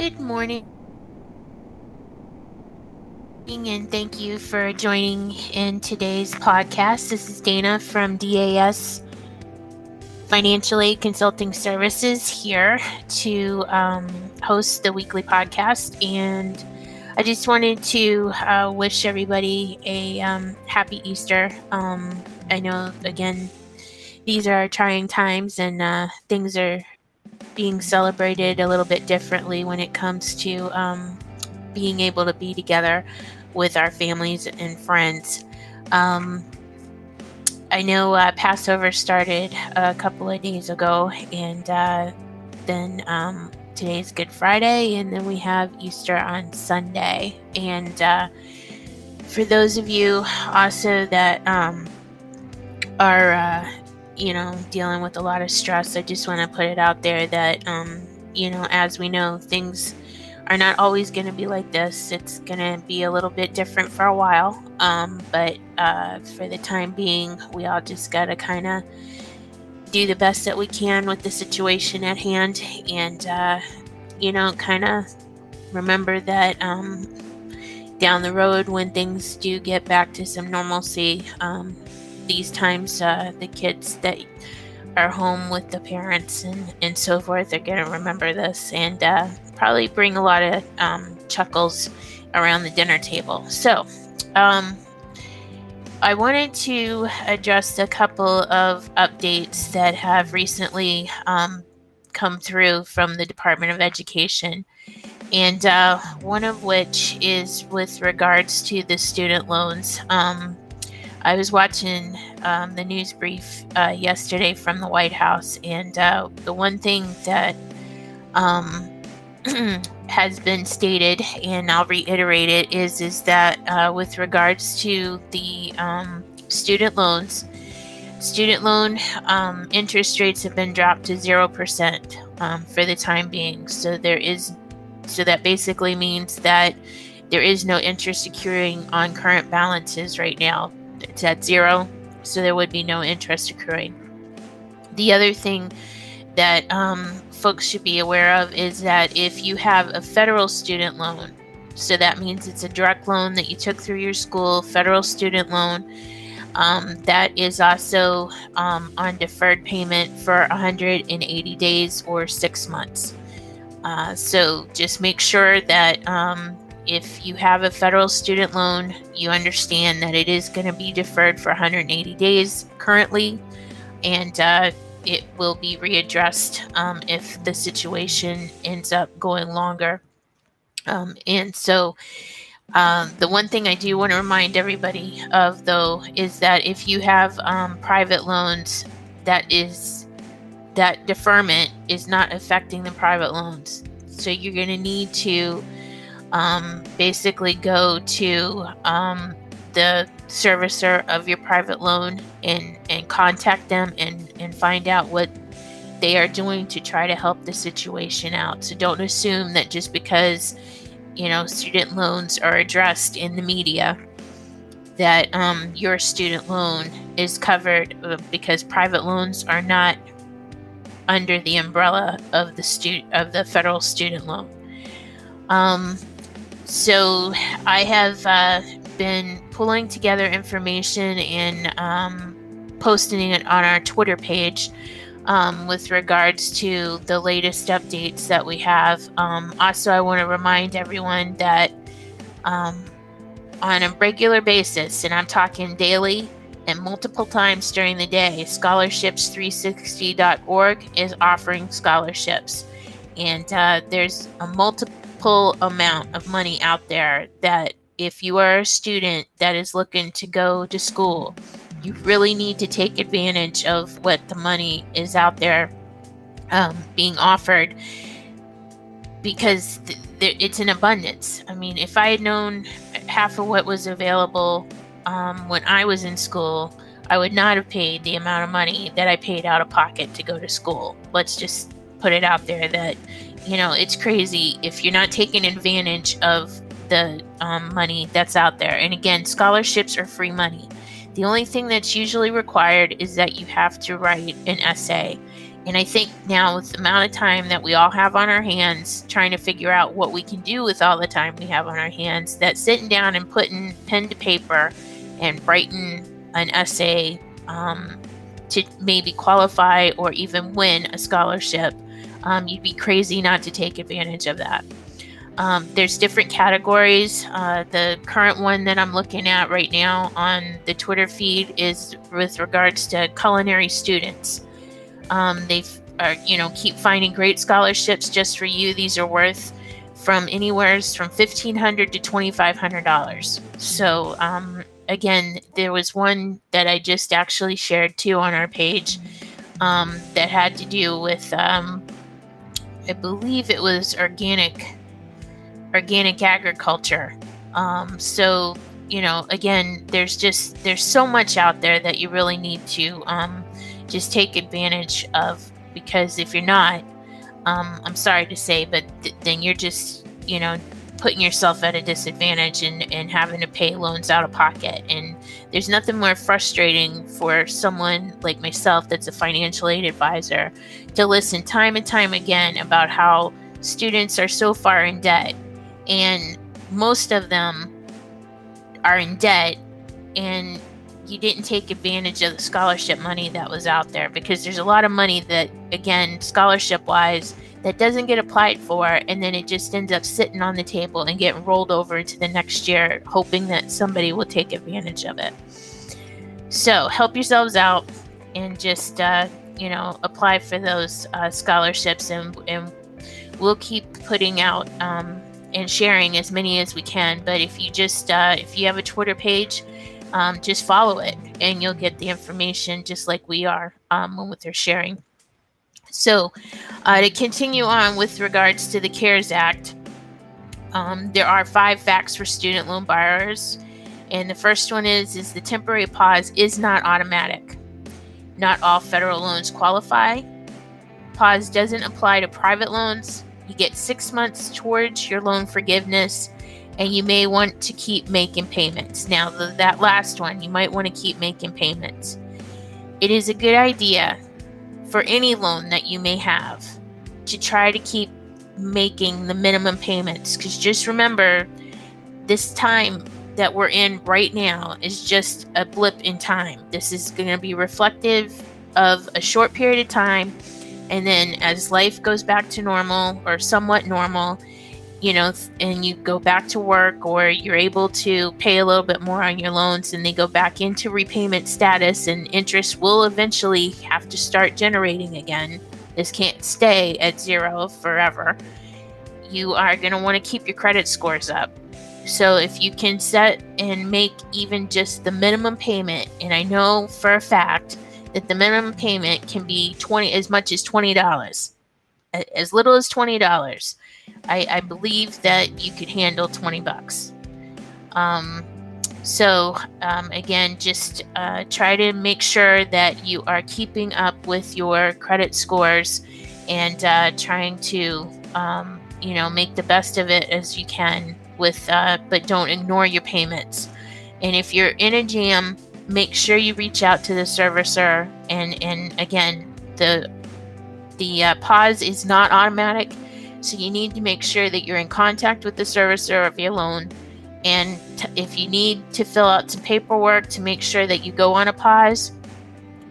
Good morning. And thank you for joining in today's podcast. This is Dana from DAS Financial Aid Consulting Services here to um, host the weekly podcast. And I just wanted to uh, wish everybody a um, happy Easter. Um, I know, again, these are trying times and uh, things are being celebrated a little bit differently when it comes to um, being able to be together with our families and friends. Um, I know uh, Passover started a couple of days ago, and uh, then um, today's Good Friday, and then we have Easter on Sunday. And uh, for those of you also that um, are, uh, you know, dealing with a lot of stress, I just want to put it out there that, um, you know, as we know, things are not always going to be like this. It's going to be a little bit different for a while. Um, but uh, for the time being, we all just got to kind of do the best that we can with the situation at hand and, uh, you know, kind of remember that um, down the road when things do get back to some normalcy, um, these times uh, the kids that are home with the parents and, and so forth are going to remember this and uh, probably bring a lot of um, chuckles around the dinner table. So, um, I wanted to address a couple of updates that have recently um, come through from the Department of Education. And uh, one of which is with regards to the student loans. Um, I was watching um, the news brief uh, yesterday from the White House, and uh, the one thing that um, has been stated, and I'll reiterate it, is is that uh, with regards to the um, student loans, student loan um, interest rates have been dropped to zero percent um, for the time being. So there is, so that basically means that there is no interest accruing on current balances right now it's at zero, so there would be no interest accruing. The other thing that um, folks should be aware of is that if you have a federal student loan, so that means it's a direct loan that you took through your school, federal student loan. Um, that is also um, on deferred payment for 180 days or six months. Uh, so just make sure that um, if you have a federal student loan, you understand that it is going to be deferred for 180 days currently, and uh, it will be readdressed um, if the situation ends up going longer. Um, and so, um, the one thing I do want to remind everybody of, though, is that if you have um, private loans, that is that deferment is not affecting the private loans. So you're going to need to um, basically go to um, the servicer of your private loan and, and contact them and, and find out what they are doing to try to help the situation out. So don't assume that just because, you know, student loans are addressed in the media that um, your student loan is covered uh, because private loans are not under the umbrella of the stu- of the federal student loan. Um, so I have uh, been pulling together information and um, posting it on our Twitter page um, with regards to the latest updates that we have. Um, also, I want to remind everyone that um, on a regular basis, and I'm talking daily and multiple times during the day, scholarships360.org is offering scholarships. And uh, there's a multiple ample amount of money out there that if you are a student that is looking to go to school, you really need to take advantage of what the money is out there um, being offered because th- th- it's in abundance. I mean, if I had known half of what was available um, when I was in school, I would not have paid the amount of money that I paid out of pocket to go to school. Let's just put it out there that you know, it's crazy if you're not taking advantage of the um, money that's out there. And again, scholarships are free money. The only thing that's usually required is that you have to write an essay. And I think now, with the amount of time that we all have on our hands, trying to figure out what we can do with all the time we have on our hands, that sitting down and putting pen to paper and writing an essay um, to maybe qualify or even win a scholarship, um, you'd be crazy not to take advantage of that. Um, there's different categories. Uh, the current one that I'm looking at right now on the Twitter feed is with regards to culinary students. Um, they are, you know, keep finding great scholarships just for you. These are worth from anywhere from 1,500 to $2,500. So, um, again, there was one that I just actually shared too on our page um, that had to do with, um, I believe it was organic, organic agriculture. Um, so you know, again, there's just there's so much out there that you really need to um, just take advantage of because if you're not, um, I'm sorry to say, but th- then you're just you know putting yourself at a disadvantage and, and having to pay loans out of pocket. And there's nothing more frustrating for someone like myself that's a financial aid advisor to listen time and time again about how students are so far in debt. And most of them are in debt and you didn't take advantage of the scholarship money that was out there because there's a lot of money that, again, scholarship wise, that doesn't get applied for and then it just ends up sitting on the table and getting rolled over into the next year hoping that somebody will take advantage of it. So help yourselves out and just uh, you know apply for those uh, scholarships and, and we'll keep putting out um, and sharing as many as we can. But if you just uh, if you have a twitter page um, just follow it and you'll get the information just like we are um, when they're sharing so, uh, to continue on with regards to the CARES Act, um, there are five facts for student loan borrowers, and the first one is is the temporary pause is not automatic. Not all federal loans qualify. Pause doesn't apply to private loans. You get six months towards your loan forgiveness, and you may want to keep making payments. Now, the, that last one, you might want to keep making payments. It is a good idea for any loan that you may have to try to keep making the minimum payments. Because just remember, this time that we're in right now is just a blip in time. This is going to be reflective of a short period of time. And then as life goes back to normal or somewhat normal, you know, and you go back to work or you're able to pay a little bit more on your loans and they go back into repayment status and interest will eventually have to start generating again. This can't stay at zero forever. You are going to want to keep your credit scores up. So if you can set and make even just the minimum payment, and I know for a fact that the minimum payment can be 20 as much as $20 as little as $20 I, I believe that you could handle 20 bucks. Um, so, um, again, just uh, try to make sure that you are keeping up with your credit scores and uh, trying to, um, you know, make the best of it as you can with, uh, but don't ignore your payments. And if you're in a jam, make sure you reach out to the servicer. And, and again, the the uh, pause is not automatic. So you need to make sure that you're in contact with the servicer of your loan. And t- if you need to fill out some paperwork to make sure that you go on a pause,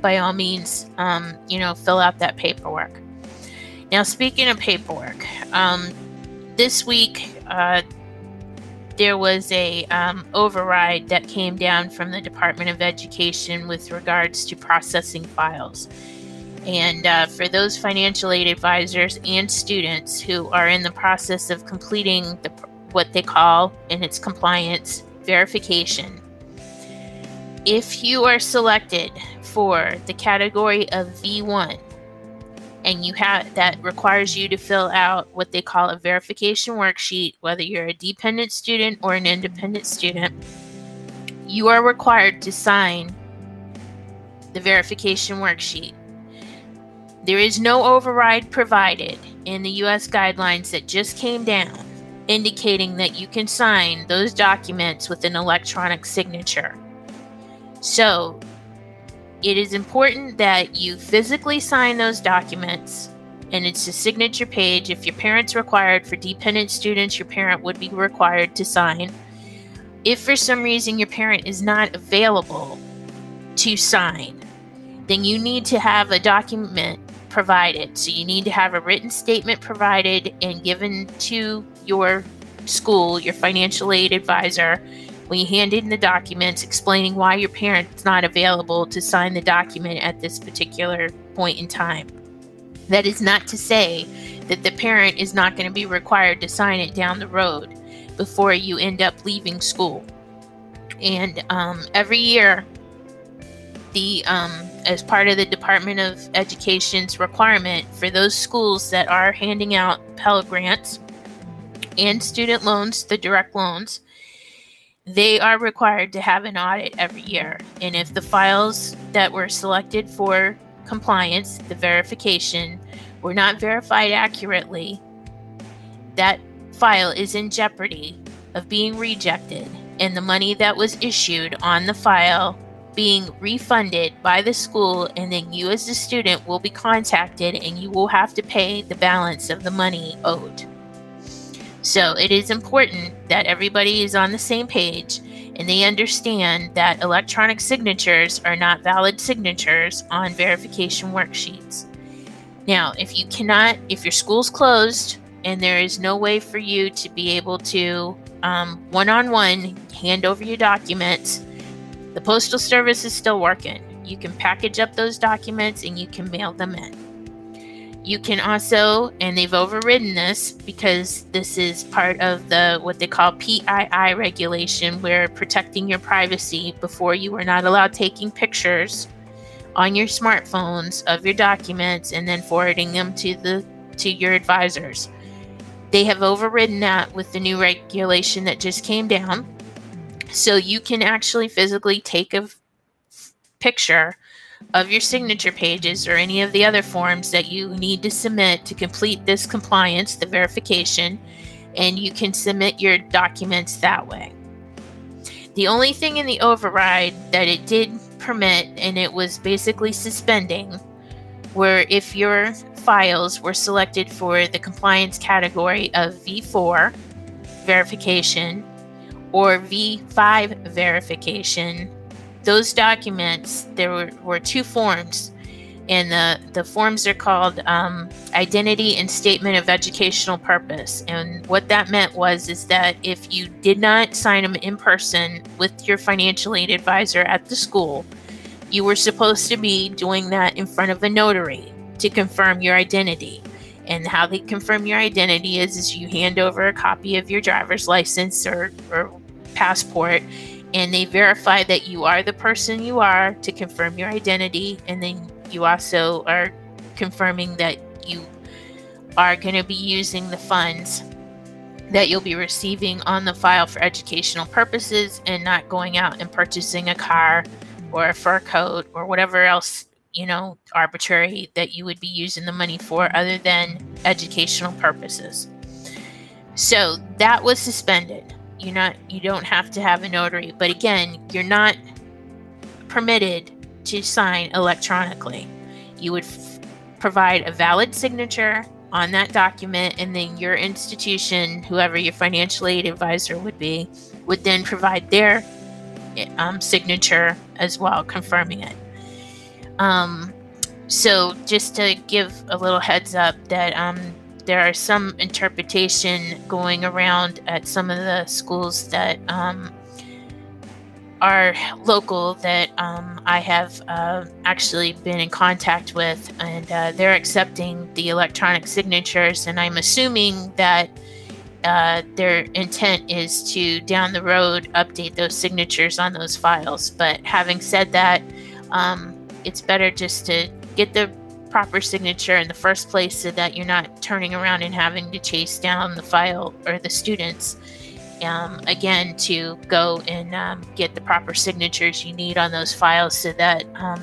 by all means, um, you know, fill out that paperwork. Now, speaking of paperwork, um, this week uh, there was a um, override that came down from the Department of Education with regards to processing files. And uh, for those financial aid advisors and students who are in the process of completing the, what they call in its compliance verification, if you are selected for the category of V1 and you have that requires you to fill out what they call a verification worksheet, whether you're a dependent student or an independent student, you are required to sign the verification worksheet. There is no override provided in the US guidelines that just came down, indicating that you can sign those documents with an electronic signature. So, it is important that you physically sign those documents and it's a signature page. If your parent's required for dependent students, your parent would be required to sign. If for some reason your parent is not available to sign, then you need to have a document provided. So you need to have a written statement provided and given to your school, your financial aid advisor, when you hand in the documents explaining why your parent's not available to sign the document at this particular point in time. That is not to say that the parent is not going to be required to sign it down the road before you end up leaving school. And um, every year, the um, as part of the Department of Education's requirement for those schools that are handing out Pell Grants and student loans, the direct loans, they are required to have an audit every year. And if the files that were selected for compliance, the verification, were not verified accurately, that file is in jeopardy of being rejected and the money that was issued on the file being refunded by the school and then you as a student will be contacted and you will have to pay the balance of the money owed. So it is important that everybody is on the same page and they understand that electronic signatures are not valid signatures on verification worksheets. Now, if you cannot, if your school's closed and there is no way for you to be able to one on one hand over your documents, the Postal Service is still working. You can package up those documents and you can mail them in. You can also, and they've overridden this because this is part of the what they call PII regulation, where protecting your privacy before you were not allowed taking pictures on your smartphones of your documents and then forwarding them to the to your advisors. They have overridden that with the new regulation that just came down. So you can actually physically take a f- picture of your signature pages or any of the other forms that you need to submit to complete this compliance, the verification, and you can submit your documents that way. The only thing in the override that it did permit, and it was basically suspending, were if your files were selected for the compliance category of V4 verification or V5 verification those documents, there were, were two forms, and the, the forms are called um, Identity and Statement of Educational Purpose. And what that meant was is that if you did not sign them in person with your financial aid advisor at the school, you were supposed to be doing that in front of a notary to confirm your identity. And how they confirm your identity is, is you hand over a copy of your driver's license or, or passport and they verify that you are the person you are to confirm your identity and then you also are confirming that you are going to be using the funds that you'll be receiving on the file for educational purposes and not going out and purchasing a car or a fur coat or whatever else you know arbitrary that you would be using the money for other than educational purposes. So that was suspended you're not you don't have to have a notary. But again you're not permitted to sign electronically. You would f- provide a valid signature on that document and then your institution whoever your financial aid advisor would be would then provide their um, signature as well confirming it. Um, so just to give a little heads up that um, there are some interpretation going around at some of the schools that um, are local that um, I have uh, actually been in contact with, and uh, they're accepting the electronic signatures. And I'm assuming that uh, their intent is to down the road update those signatures on those files. But having said that, um, it's better just to get the proper signature in the first place so that you're not turning around and having to chase down the file or the students um, again to go and um, get the proper signatures you need on those files so that um,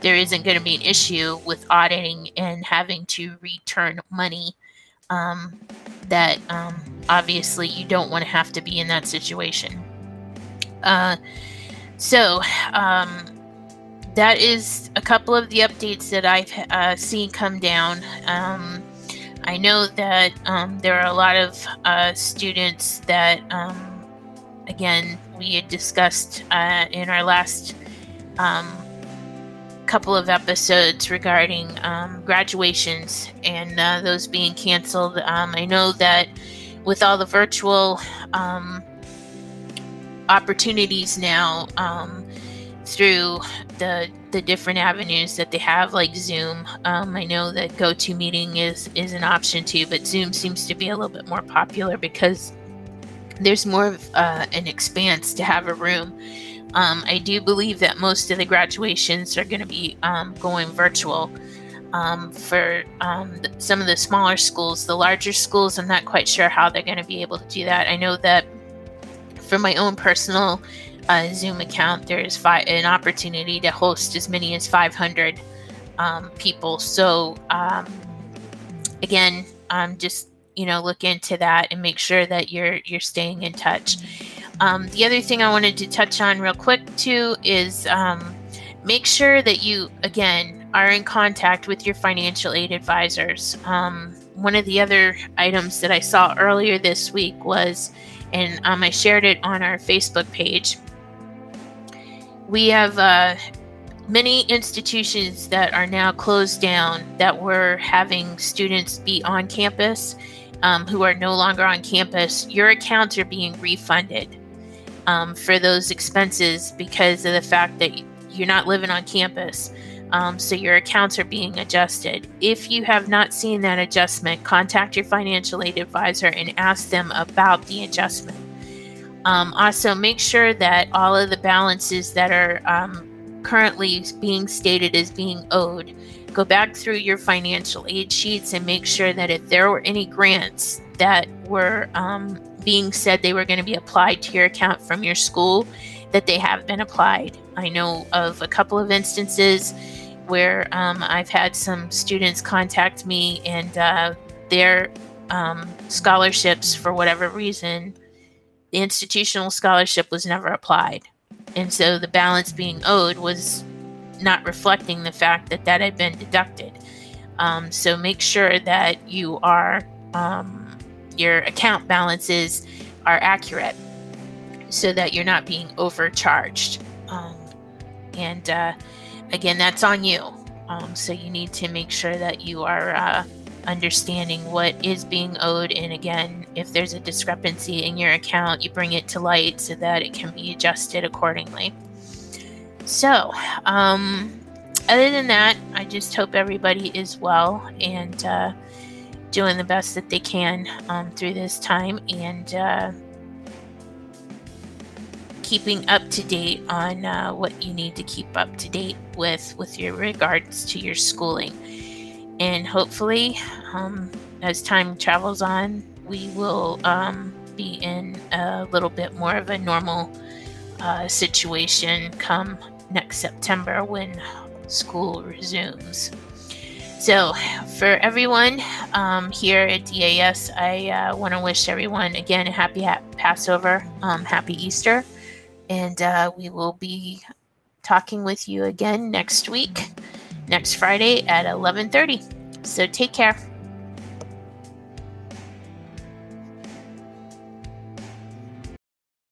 there isn't going to be an issue with auditing and having to return money um, that um, obviously you don't want to have to be in that situation. Uh, so, um, that is a couple of the updates that I've uh, seen come down. Um, I know that um, there are a lot of uh, students that, um, again, we had discussed uh, in our last um, couple of episodes regarding um, graduations and uh, those being canceled. Um, I know that with all the virtual opportunities now through the the different avenues that they have, like Zoom. Um, I know that GoToMeeting is is an option too, but Zoom seems to be a little bit more popular because there's more of uh, an expanse to have a room. Um, I do believe that most of the graduations are going to be um, going virtual. Um, for um, some of the smaller schools, the larger schools, I'm not quite sure how they're going to be able to do that. I know that for my own personal uh, Zoom account, there's fi- an opportunity to host as many as 500 um, people. So, um, again, um, just you know, look into that and make sure that you're you're staying in touch. Um, the other thing I wanted to touch on real quick too is um, make sure that you again are in contact with your financial aid advisors. Um, one of the other items that I saw earlier this week was, and I shared it on our Facebook page. We have uh, many institutions that are now closed down that were having students be on campus um, who are no longer on campus. Your accounts are being refunded um, for those expenses because of the fact that you're not living on campus. Um, so your accounts are being adjusted. If you have not seen that adjustment, contact your financial aid advisor and ask them about the adjustment. Um, also, make sure that all of the balances that are um, currently being stated as being owed, go back through your financial aid sheets and make sure that if there were any grants that were um, being said they were going to be applied to your account from your school, that they have been applied. I know of a couple of instances where um, I've had some students contact me and uh, their um, scholarships, for whatever reason, the institutional scholarship was never applied. And so the balance being owed was not reflecting the fact that that had been deducted. Um, so make sure that you are, um, your account balances are accurate so that you're not being overcharged. Um, and uh, again, that's on you. Um, so you need to make sure that you are uh, understanding what is being owed. And again, if there's a discrepancy in your account, you bring it to light so that it can be adjusted accordingly. So, um, other than that, I just hope everybody is well and uh, doing the best that they can um, through this time and uh, keeping up to date on uh, what you need to keep up to date with with your regards to your schooling. And hopefully, um, as time travels on, we will um, be in a little bit more of a normal uh, situation come next September when school resumes. So, for everyone um, here at DAS, I uh, want to wish everyone again a happy ha- Passover, um, happy Easter, and uh, we will be talking with you again next week, next Friday at 11:30. So take care.